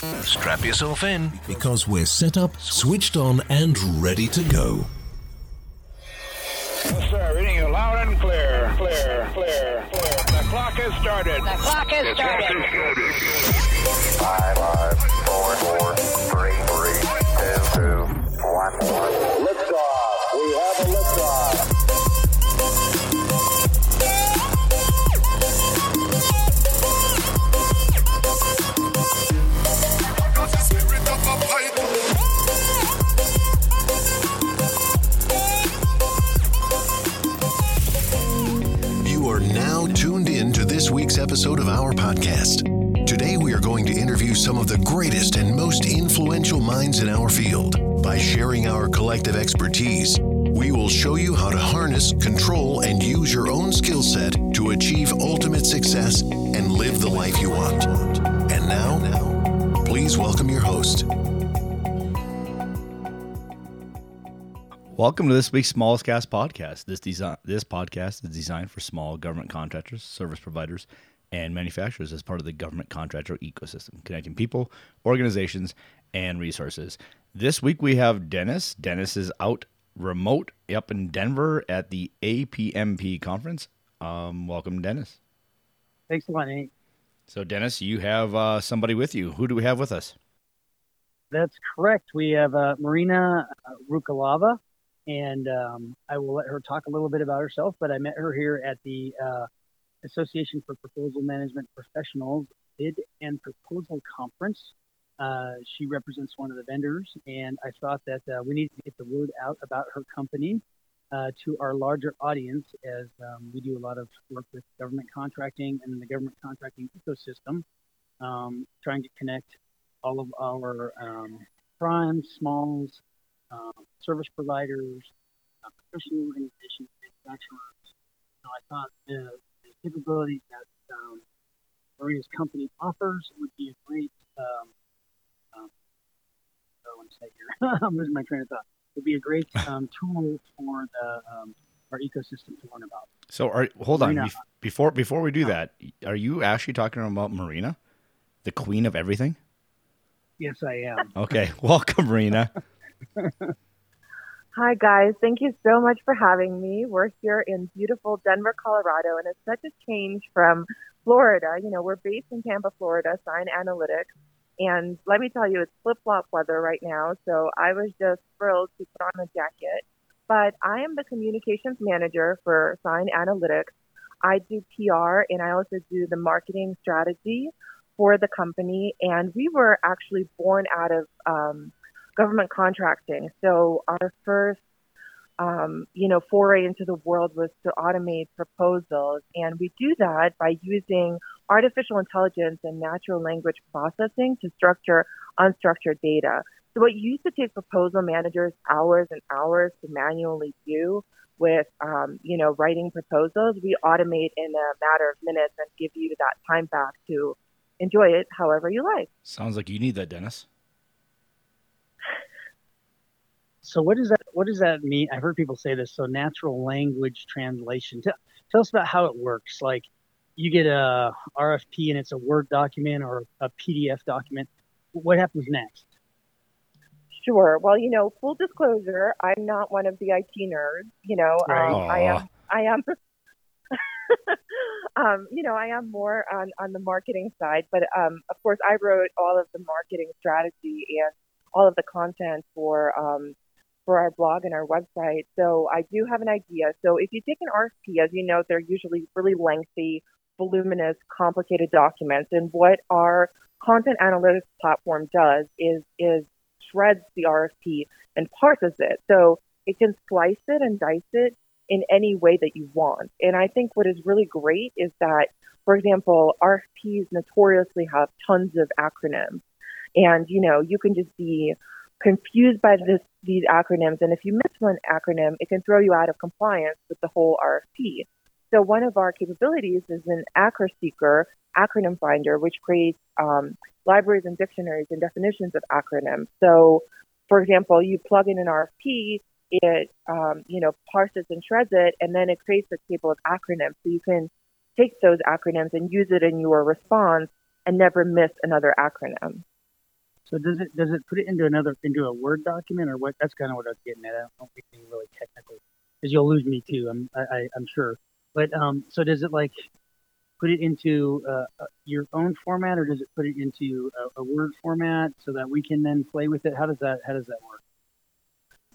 Strap yourself in because we're set up, switched on, and ready to go. Yes, sir. Reading you loud and clear. Clear, clear, clear. The clock has started. The clock has started. Five, five, four, four, three, week's episode of our podcast. Today, we are going to interview some of the greatest and most influential minds in our field. By sharing our collective expertise, we will show you how to harness, control, and use your own skill set to achieve ultimate success and live the life you want. And now, please welcome your host. Welcome to this week's Smallest Cast podcast. This design, this podcast is designed for small government contractors, service providers, and manufacturers as part of the government contractor ecosystem, connecting people, organizations, and resources. This week we have Dennis. Dennis is out remote up in Denver at the APMP conference. Um, welcome, Dennis. Thanks a lot, Nate. So, Dennis, you have uh, somebody with you. Who do we have with us? That's correct. We have uh, Marina Roukalova, and um, I will let her talk a little bit about herself. But I met her here at the uh, Association for Proposal Management Professionals Bid and Proposal Conference. Uh, she represents one of the vendors, and I thought that uh, we needed to get the word out about her company uh, to our larger audience as um, we do a lot of work with government contracting and the government contracting ecosystem, um, trying to connect all of our um, primes, smalls, um, service providers, uh, professional organizations, manufacturers. So I thought the, the capabilities that um, Marina's company offers would be a great. Um, um, I want to say here, I'm losing my train of thought. Would be a great um, tool for the um, our ecosystem to learn about. So, are, hold on. Bef- Before before we do that, are you actually talking about Marina, the queen of everything? Yes, I am. Okay, welcome, Marina. Hi, guys. Thank you so much for having me. We're here in beautiful Denver, Colorado, and it's such a change from Florida. You know, we're based in Tampa, Florida, Scion Analytics. And let me tell you, it's flip flop weather right now. So I was just thrilled to put on a jacket. But I am the communications manager for Scion Analytics. I do PR and I also do the marketing strategy for the company. And we were actually born out of um, government contracting. So our first, um, you know, foray into the world was to automate proposals, and we do that by using artificial intelligence and natural language processing to structure unstructured data. So what used to take proposal managers hours and hours to manually do with, um, you know, writing proposals, we automate in a matter of minutes and give you that time back to enjoy it however you like. Sounds like you need that, Dennis. So what does that what does that mean? I've heard people say this. So natural language translation. Tell, tell us about how it works. Like you get a RFP and it's a Word document or a PDF document. What happens next? Sure. Well, you know, full disclosure, I'm not one of the IT nerds. You know, Right. um, I am. I am. um, you know, I am more on on the marketing side, but um, of course, I wrote all of the marketing strategy and all of the content for um, for our blog and our website. So I do have an idea. So if you take an RFP, as you know, they're usually really lengthy, voluminous, complicated documents, and what our content analytics platform does is is shreds the RFP and parses it. So it can slice it and dice it in any way that you want. And I think what is really great is that, for example, RFPs notoriously have tons of acronyms. And, you know, you can just be confused by this, these acronyms. And if you miss one acronym, it can throw you out of compliance with the whole RFP. So one of our capabilities is an AcroSeeker acronym finder, which creates um, libraries and dictionaries and definitions of acronyms. So, for example, you plug in an RFP, it um, you know parses and shreds it, and then it creates a table of acronyms. So you can take those acronyms and use it in your response and never miss another acronym. So does it does it put it into another into a Word document or what? That's kind of what I was getting at. I don't think anything really technical because you'll lose me too. I'm I, I, I'm sure. But um, so does it like put it into uh, uh, your own format or does it put it into a, a Word format so that we can then play with it? How does that how does that work?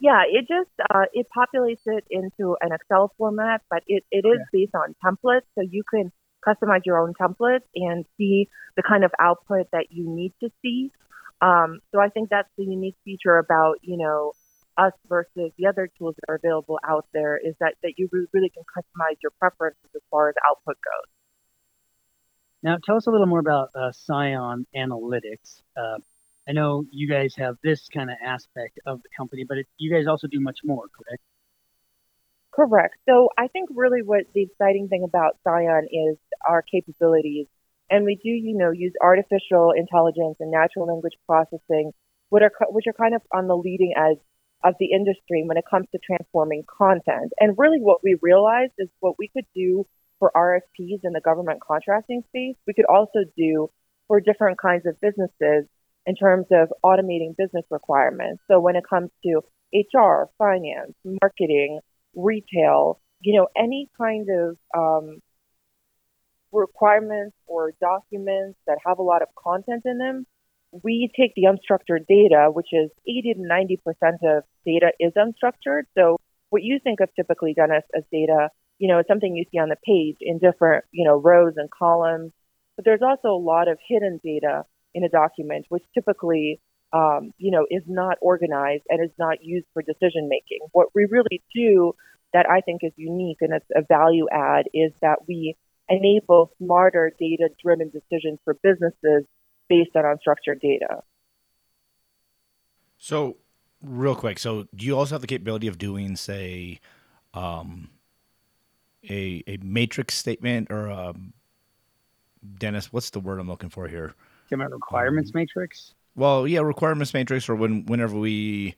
Yeah, it just uh, it populates it into an Excel format, but it, it is Okay. based on templates, so you can customize your own templates and see the kind of output that you need to see. Um, so I think that's the unique feature about you know us versus the other tools that are available out there is that that you really, can customize your preferences as far as output goes. Now, tell us a little more about uh, Scion Analytics. Uh, I know you guys have this kind of aspect of the company, but it, you guys also do much more, correct? Correct. So I think really what the exciting thing about Scion is our capabilities. And we do, you know, use artificial intelligence and natural language processing, which are, which are kind of on the leading edge of the industry when it comes to transforming content. And really what we realized is what we could do for RFPs in the government contracting space, we could also do for different kinds of businesses in terms of automating business requirements. So when it comes to HR, finance, marketing, retail, you know, any kind of um, requirements or documents that have a lot of content in them, we take the unstructured data, which is 80 to 90 percent of data is unstructured. So what you think of typically, Dennis, as data, you know, it's something you see on the page in different, you know, rows and columns. But there's also a lot of hidden data in a document, which typically, um, you know, is not organized and is not used for decision making. What we really do that I think is unique and it's a value add is that we enable smarter data driven decisions for businesses based on unstructured data. So, real quick, so do you also have the capability of doing, say, um, a a matrix statement or a Dennis? What's the word I'm looking for here? Talking about requirements Um, matrix. Well, yeah, requirements matrix, or when whenever we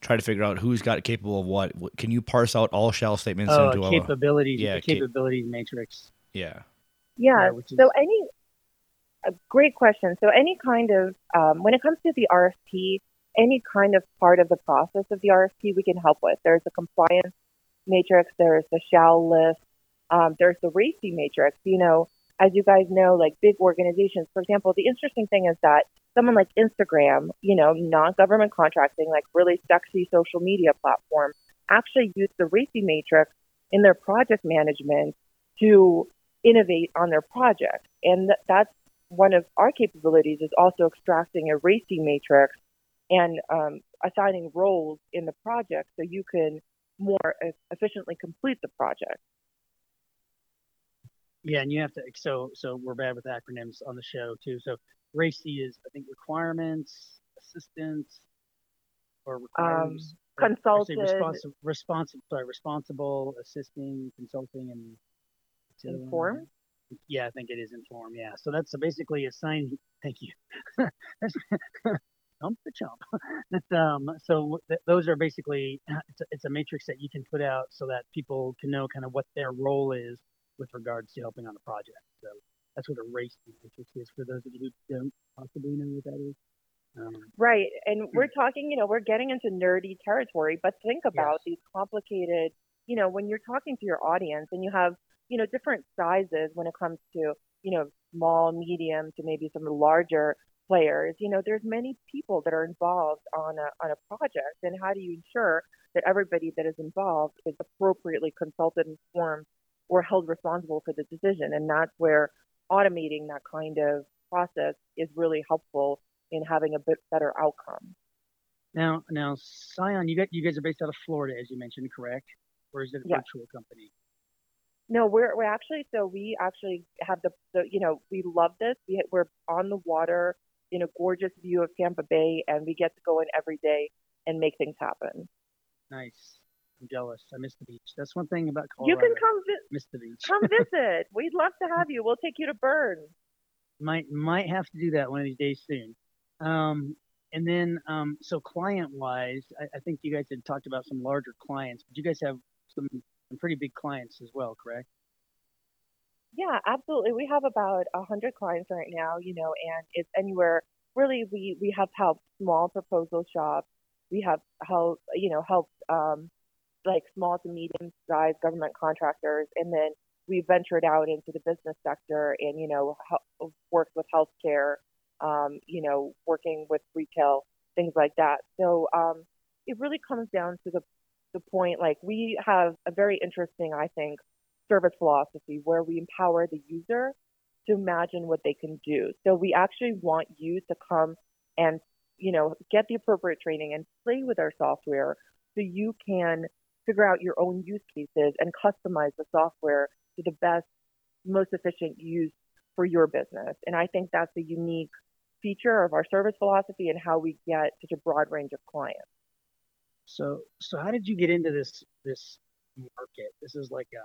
try to figure out who's got capable of what, what- can you parse out all shell statements Oh, into a capabilities. yeah, the cap- capabilities matrix. Yeah? Yeah. Yeah, is- so any a great question. So any kind of um, when it comes to the RFP, any kind of part of the process of the RFP we can help with. There's a compliance matrix. There's the shall list. Um, there's the RACI matrix. You know, as you guys know, like big organizations, for example, the interesting thing is that someone like Instagram, you know, non-government contracting, like really sexy social media platform, actually use the RACI matrix in their project management to innovate on their project. And th- that's one of our capabilities is also extracting a RACI matrix and um, assigning roles in the project so you can more e- efficiently complete the project. Yeah, and you have to. So, so we're bad with acronyms on the show too. So, RACI is, I think, requirements, assistance, or requirements. say consulted. responsible, responsible, sorry, responsible, assisting, consulting, and other one? Informed? Yeah, I think it is inform. Yeah, so that's basically a sign. Thank you. That's chump the chump. That's um. So th- those are basically it's a, it's a matrix that you can put out so that people can know kind of what their role is with regards to helping on the project. So that's what a RACI matrix is for those of you who don't possibly know what that is. Um, Right. And we're talking, you know, we're getting into nerdy territory, but think about these complicated, you know, when you're talking to your audience and you have, you know, different sizes when it comes to, you know, small, medium to maybe some larger players, you know, there's many people that are involved on a on a project and how do you ensure that everybody that is involved is appropriately consulted, informed, or held responsible for the decision? And that's where automating that kind of process is really helpful in having a bit better outcome. now, now, Scion, you got you guys are based out of Florida, as you mentioned, correct? Or is it a Yeah. virtual company? No, we're we're actually so we actually have the, the you know we love this. We we're on the water in a gorgeous view of Tampa Bay, and we get to go in every day and make things happen. Nice. I'm jealous. I miss the beach. That's one thing about You can come visit. miss the beach. come visit. We'd love to have you. We'll take you to Burn. might might have to do that one of these days soon. Um, and then um, so client wise, I, I think you guys had talked about some larger clients, but you guys have some, some pretty big clients as well, correct? Yeah, absolutely. We have about a hundred clients right now, you know, and it's anywhere really we we have helped small proposal shops. We have helped you know helped um, like small to medium sized government contractors, and then we ventured out into the business sector and you know help, worked with healthcare, um, you know working with retail things like that. So um, it really comes down to the the point like we have a very interesting I think service philosophy where we empower the user to imagine what they can do. So we actually want you to come and you know get the appropriate training and play with our software so you can figure out your own use cases and customize the software to the best most efficient use for your business. And I think that's a unique feature of our service philosophy and how we get such a broad range of clients. So so how did you get into this this market? This is like a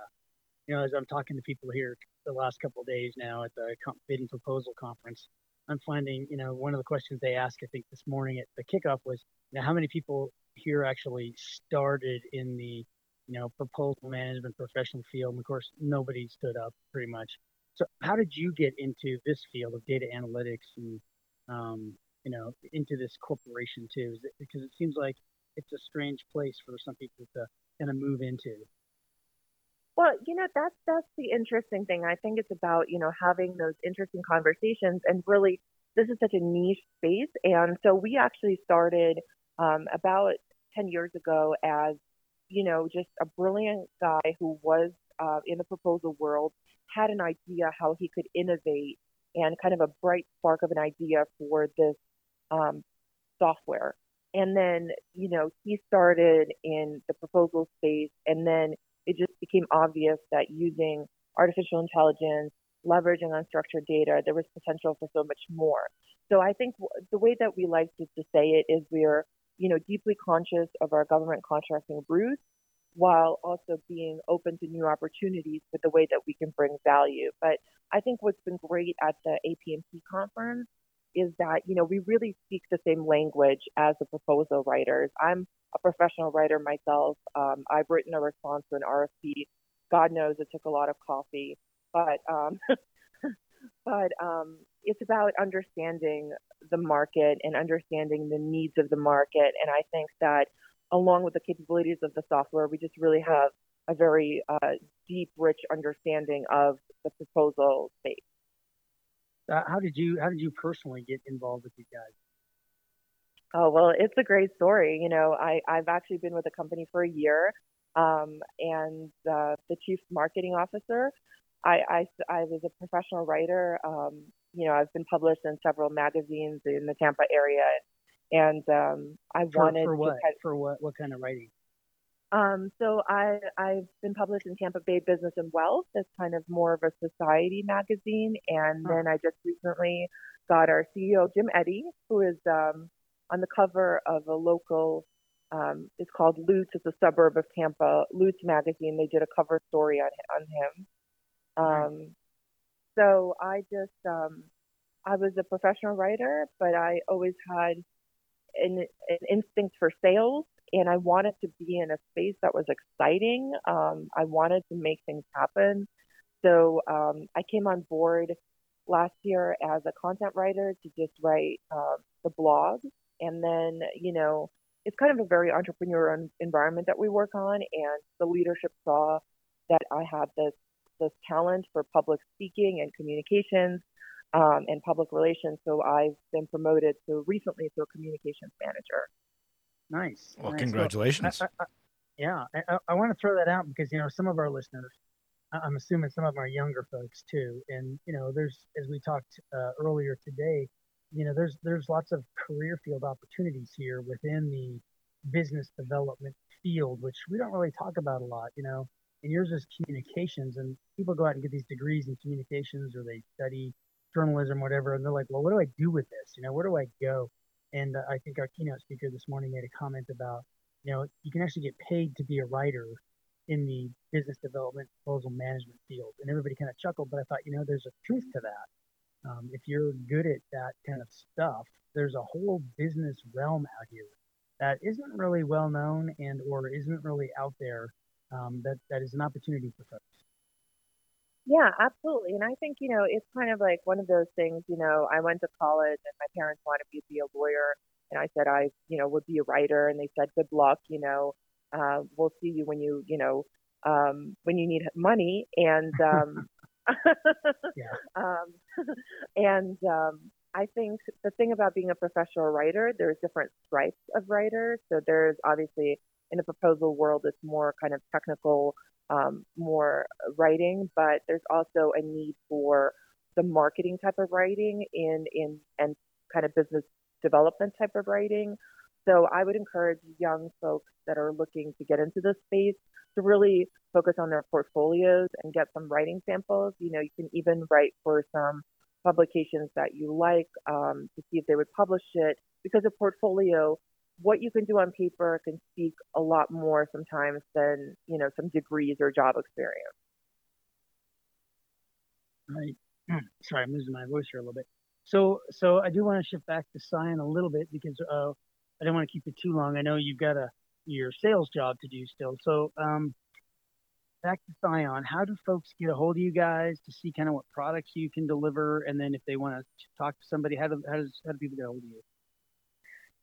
you know, as I'm talking to people here the last couple of days now at the bidding proposal conference, I'm finding, you know, one of the questions they asked, I think this morning at the kickoff was, you know, how many people here actually started in the, you know, proposal management professional field? And of course, nobody stood up pretty much. So how did you get into this field of data analytics and, um, you know, into this corporation too? It, because it seems like it's a strange place for some people to kind of move into. Well, you know, that's that's the interesting thing. I think it's about, you know, having those interesting conversations and really this is such a niche space. And so we actually started um, about 10 years ago as, you know, just a brilliant guy who was uh, in the proposal world, had an idea how he could innovate and kind of a bright spark of an idea for this um, software. And then, you know, he started in the proposal space and then it just became obvious that using artificial intelligence, leveraging unstructured data, there was potential for so much more. So I think the way that we like to, to say it is we're, you know, deeply conscious of our government contracting roots while also being open to new opportunities with the way that we can bring value. But I think what's been great at the APMP conference is that, you know, we really speak the same language as the proposal writers. I'm a professional writer myself. Um, I've written a response to an RFP. God knows it took a lot of coffee, but um, but um, it's about understanding the market and understanding the needs of the market. And I think that along with the capabilities of the software, we just really have a very uh, deep, rich understanding of the proposal space. Uh, how did you how did you personally get involved with these guys? Oh well, it's a great story. You know, I I've actually been with the company for a year, um, and uh, the chief marketing officer. I, I I was a professional writer. Um, you know, I've been published in several magazines in the Tampa area, and um, I for, wanted for what to kind for what what kind of writing? Um, so I I've been published in Tampa Bay Business and Wealth. It's kind of more of a society magazine, and then I just recently got our CEO Jim Eddy, who is um, on the cover of a local. Um, it's called Lutz. It's a suburb of Tampa. Lutz magazine. They did a cover story on on him. Um, so I just um, I was a professional writer, but I always had an, an instinct for sales and I wanted to be in a space that was exciting. Um, I wanted to make things happen. So um, I came on board last year as a content writer to just write uh, the blog. And then, you know, it's kind of a very entrepreneurial environment that we work on. And the leadership saw that I had this, this talent for public speaking and communications um, and public relations. So I've been promoted to recently to a communications manager. Nice. Well, nice. congratulations. I, I, I, yeah, I, want to throw that out because you know some of our listeners, I'm assuming some of them are younger folks too, and you know there's as we talked uh, earlier today, you know there's there's lots of career field opportunities here within the business development field, which we don't really talk about a lot. You know, and yours is communications, and people go out and get these degrees in communications or they study journalism, whatever, and they're like, well, what do I do with this? You know, where do I go? And I think our keynote speaker this morning made a comment about, you know, you can actually get paid to be a writer in the business development proposal management field. And everybody kind of chuckled, but I thought, you know, there's a truth to that. Um, if you're good at that kind of stuff, there's a whole business realm out here that isn't really well known and or isn't really out there. Um, that that is an opportunity for folks. Yeah, absolutely. And I think, you know, it's kind of like one of those things, you know, I went to college and my parents wanted me to be a lawyer. And I said I, you know, would be a writer. And they said, good luck, you know, uh, we'll see you when you, you know, um, when you need money. And, um, Yeah. um, and um, I think the thing about being a professional writer, there's different stripes of writers. So there's obviously in the proposal world, it's more kind of technical, um, more writing, but there's also a need for the marketing type of writing in in and kind of business development type of writing. So I would encourage young folks that are looking to get into this space to really focus on their portfolios and get some writing samples. You know, you can even write for some publications that you like um, to see if they would publish it because a portfolio what you can do on paper can speak a lot more sometimes than you know some degrees or job experience Right. Sorry, I'm losing my voice here a little bit. So, so I do want to shift back to Scion a little bit because uh, I don't want to keep it too long. I know you've got a your sales job to do still. So, um, back to Scion. How do folks get a hold of you guys to see kind of what products you can deliver, and then if they want to talk to somebody, how do how does how do people get a hold of you?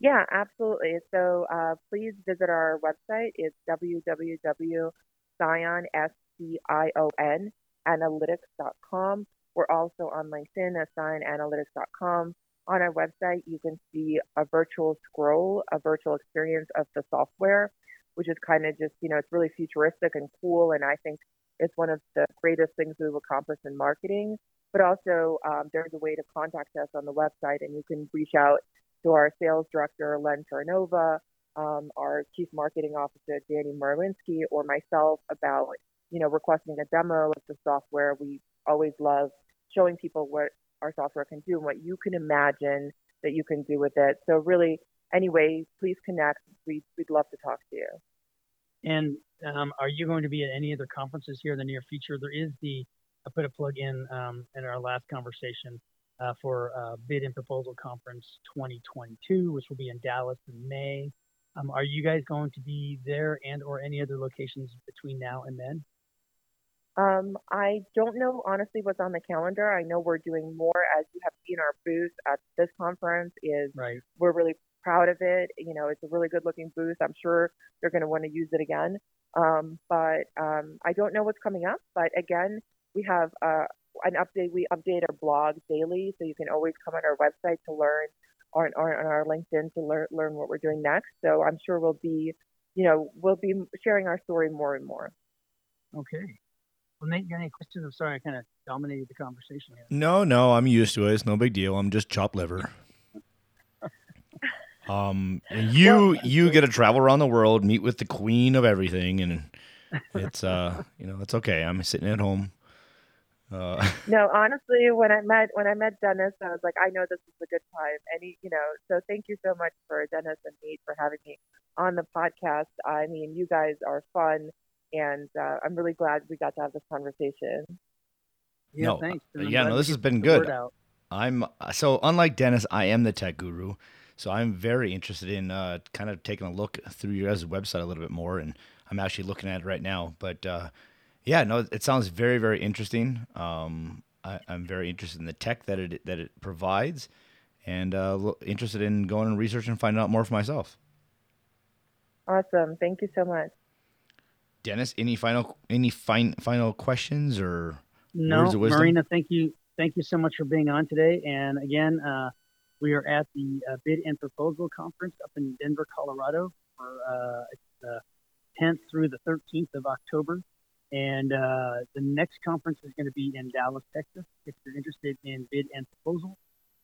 Yeah absolutely. So uh, please visit our website. It's www.scion s-c-i-o-n analytics.com we're also on linkedin at scionanalytics.com on our website you can see a virtual scroll a virtual experience of the software which is kind of just you know it's really futuristic and cool and i think it's one of the greatest things we've accomplished in marketing. But also um, there's a way to contact us on the website and you can reach out to our sales director len Terranova, um, our chief marketing officer danny merlinski or myself about you know requesting a demo of the software. We always love showing people what our software can do and what you can imagine that you can do with it. So really anyway please connect. We'd, we'd love to talk to you. And um, are you going to be at any other conferences here in the near future? There is the I put a plug in um, in our last conversation uh, for uh, Bid and Proposal Conference 2022, which will be in Dallas in May. Um, are you guys going to be there and or any other locations between now and then? Um, I don't know honestly what's on the calendar. I know we're doing more as you have seen our booth at this conference is Right. we're really proud of it. You know, it's a really good looking booth. I'm sure they're going to want to use it again. Um, but um, I don't know what's coming up. But again, we have uh, an update. We update our blog daily, so you can always come on our website to learn, or, or on our LinkedIn to learn learn what we're doing next. So I'm sure we'll be, you know, we'll be sharing our story more and more. Okay. Well, Nate, you got any questions? I'm sorry, I kind of dominated the conversation here. No, no, I'm used to it. It's no big deal. I'm just chopped liver. Um, and you you get to travel around the world, meet with the queen of everything, and it's uh, you know, it's okay. I'm sitting at home. Uh, No, honestly, when I met when I met Dennis, I was like, I know this is a good time. And he, you know, so thank you so much for Dennis and Nate for having me on the podcast. I mean, you guys are fun, and uh, I'm really glad we got to have this conversation. Yeah, No, thanks. uh, yeah, no, this has been good. word. I'm so unlike Dennis. I am the tech guru, so I'm very interested in uh, kind of taking a look through your guys' website a little bit more, and I'm actually looking at it right now. But uh, yeah, no, it sounds very very interesting. Um, I, I'm very interested in the tech that it that it provides, and uh, lo- interested in going and researching and finding out more for myself. Awesome. Thank you so much. Dennis, any final any fine final questions or No, words of wisdom? Marina, thank you. Thank you so much for being on today. And again, uh, we are at the uh, Bid and Proposal Conference up in Denver, Colorado for uh, it's the 10th through the 13th of October. And uh, the next conference is going to be in Dallas, Texas. If you're interested in bid and proposal,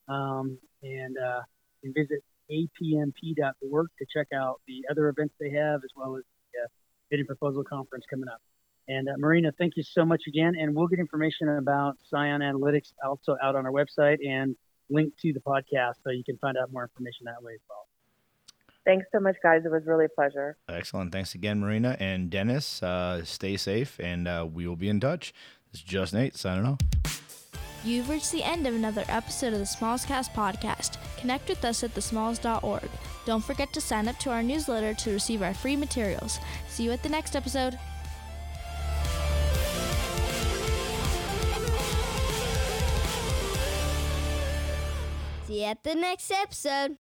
um, and uh, you can visit apmp.org to check out the other events they have, as well as the uh, bid and proposal conference coming up. And uh, Marina, thank you so much again. And we'll get information about Scion Analytics also out on our website and link to the podcast so you can find out more information that way as well. Thanks so much, guys. It was really a pleasure. Excellent. Thanks again, Marina and Dennis. Uh, stay safe, and uh, we will be in touch. This is Just Nate signing off. You've reached the end of another episode of the Smalls Cast podcast. Connect with us at thesmalls.org. Don't forget to sign up to our newsletter to receive our free materials. See you at the next episode. See you at the next episode.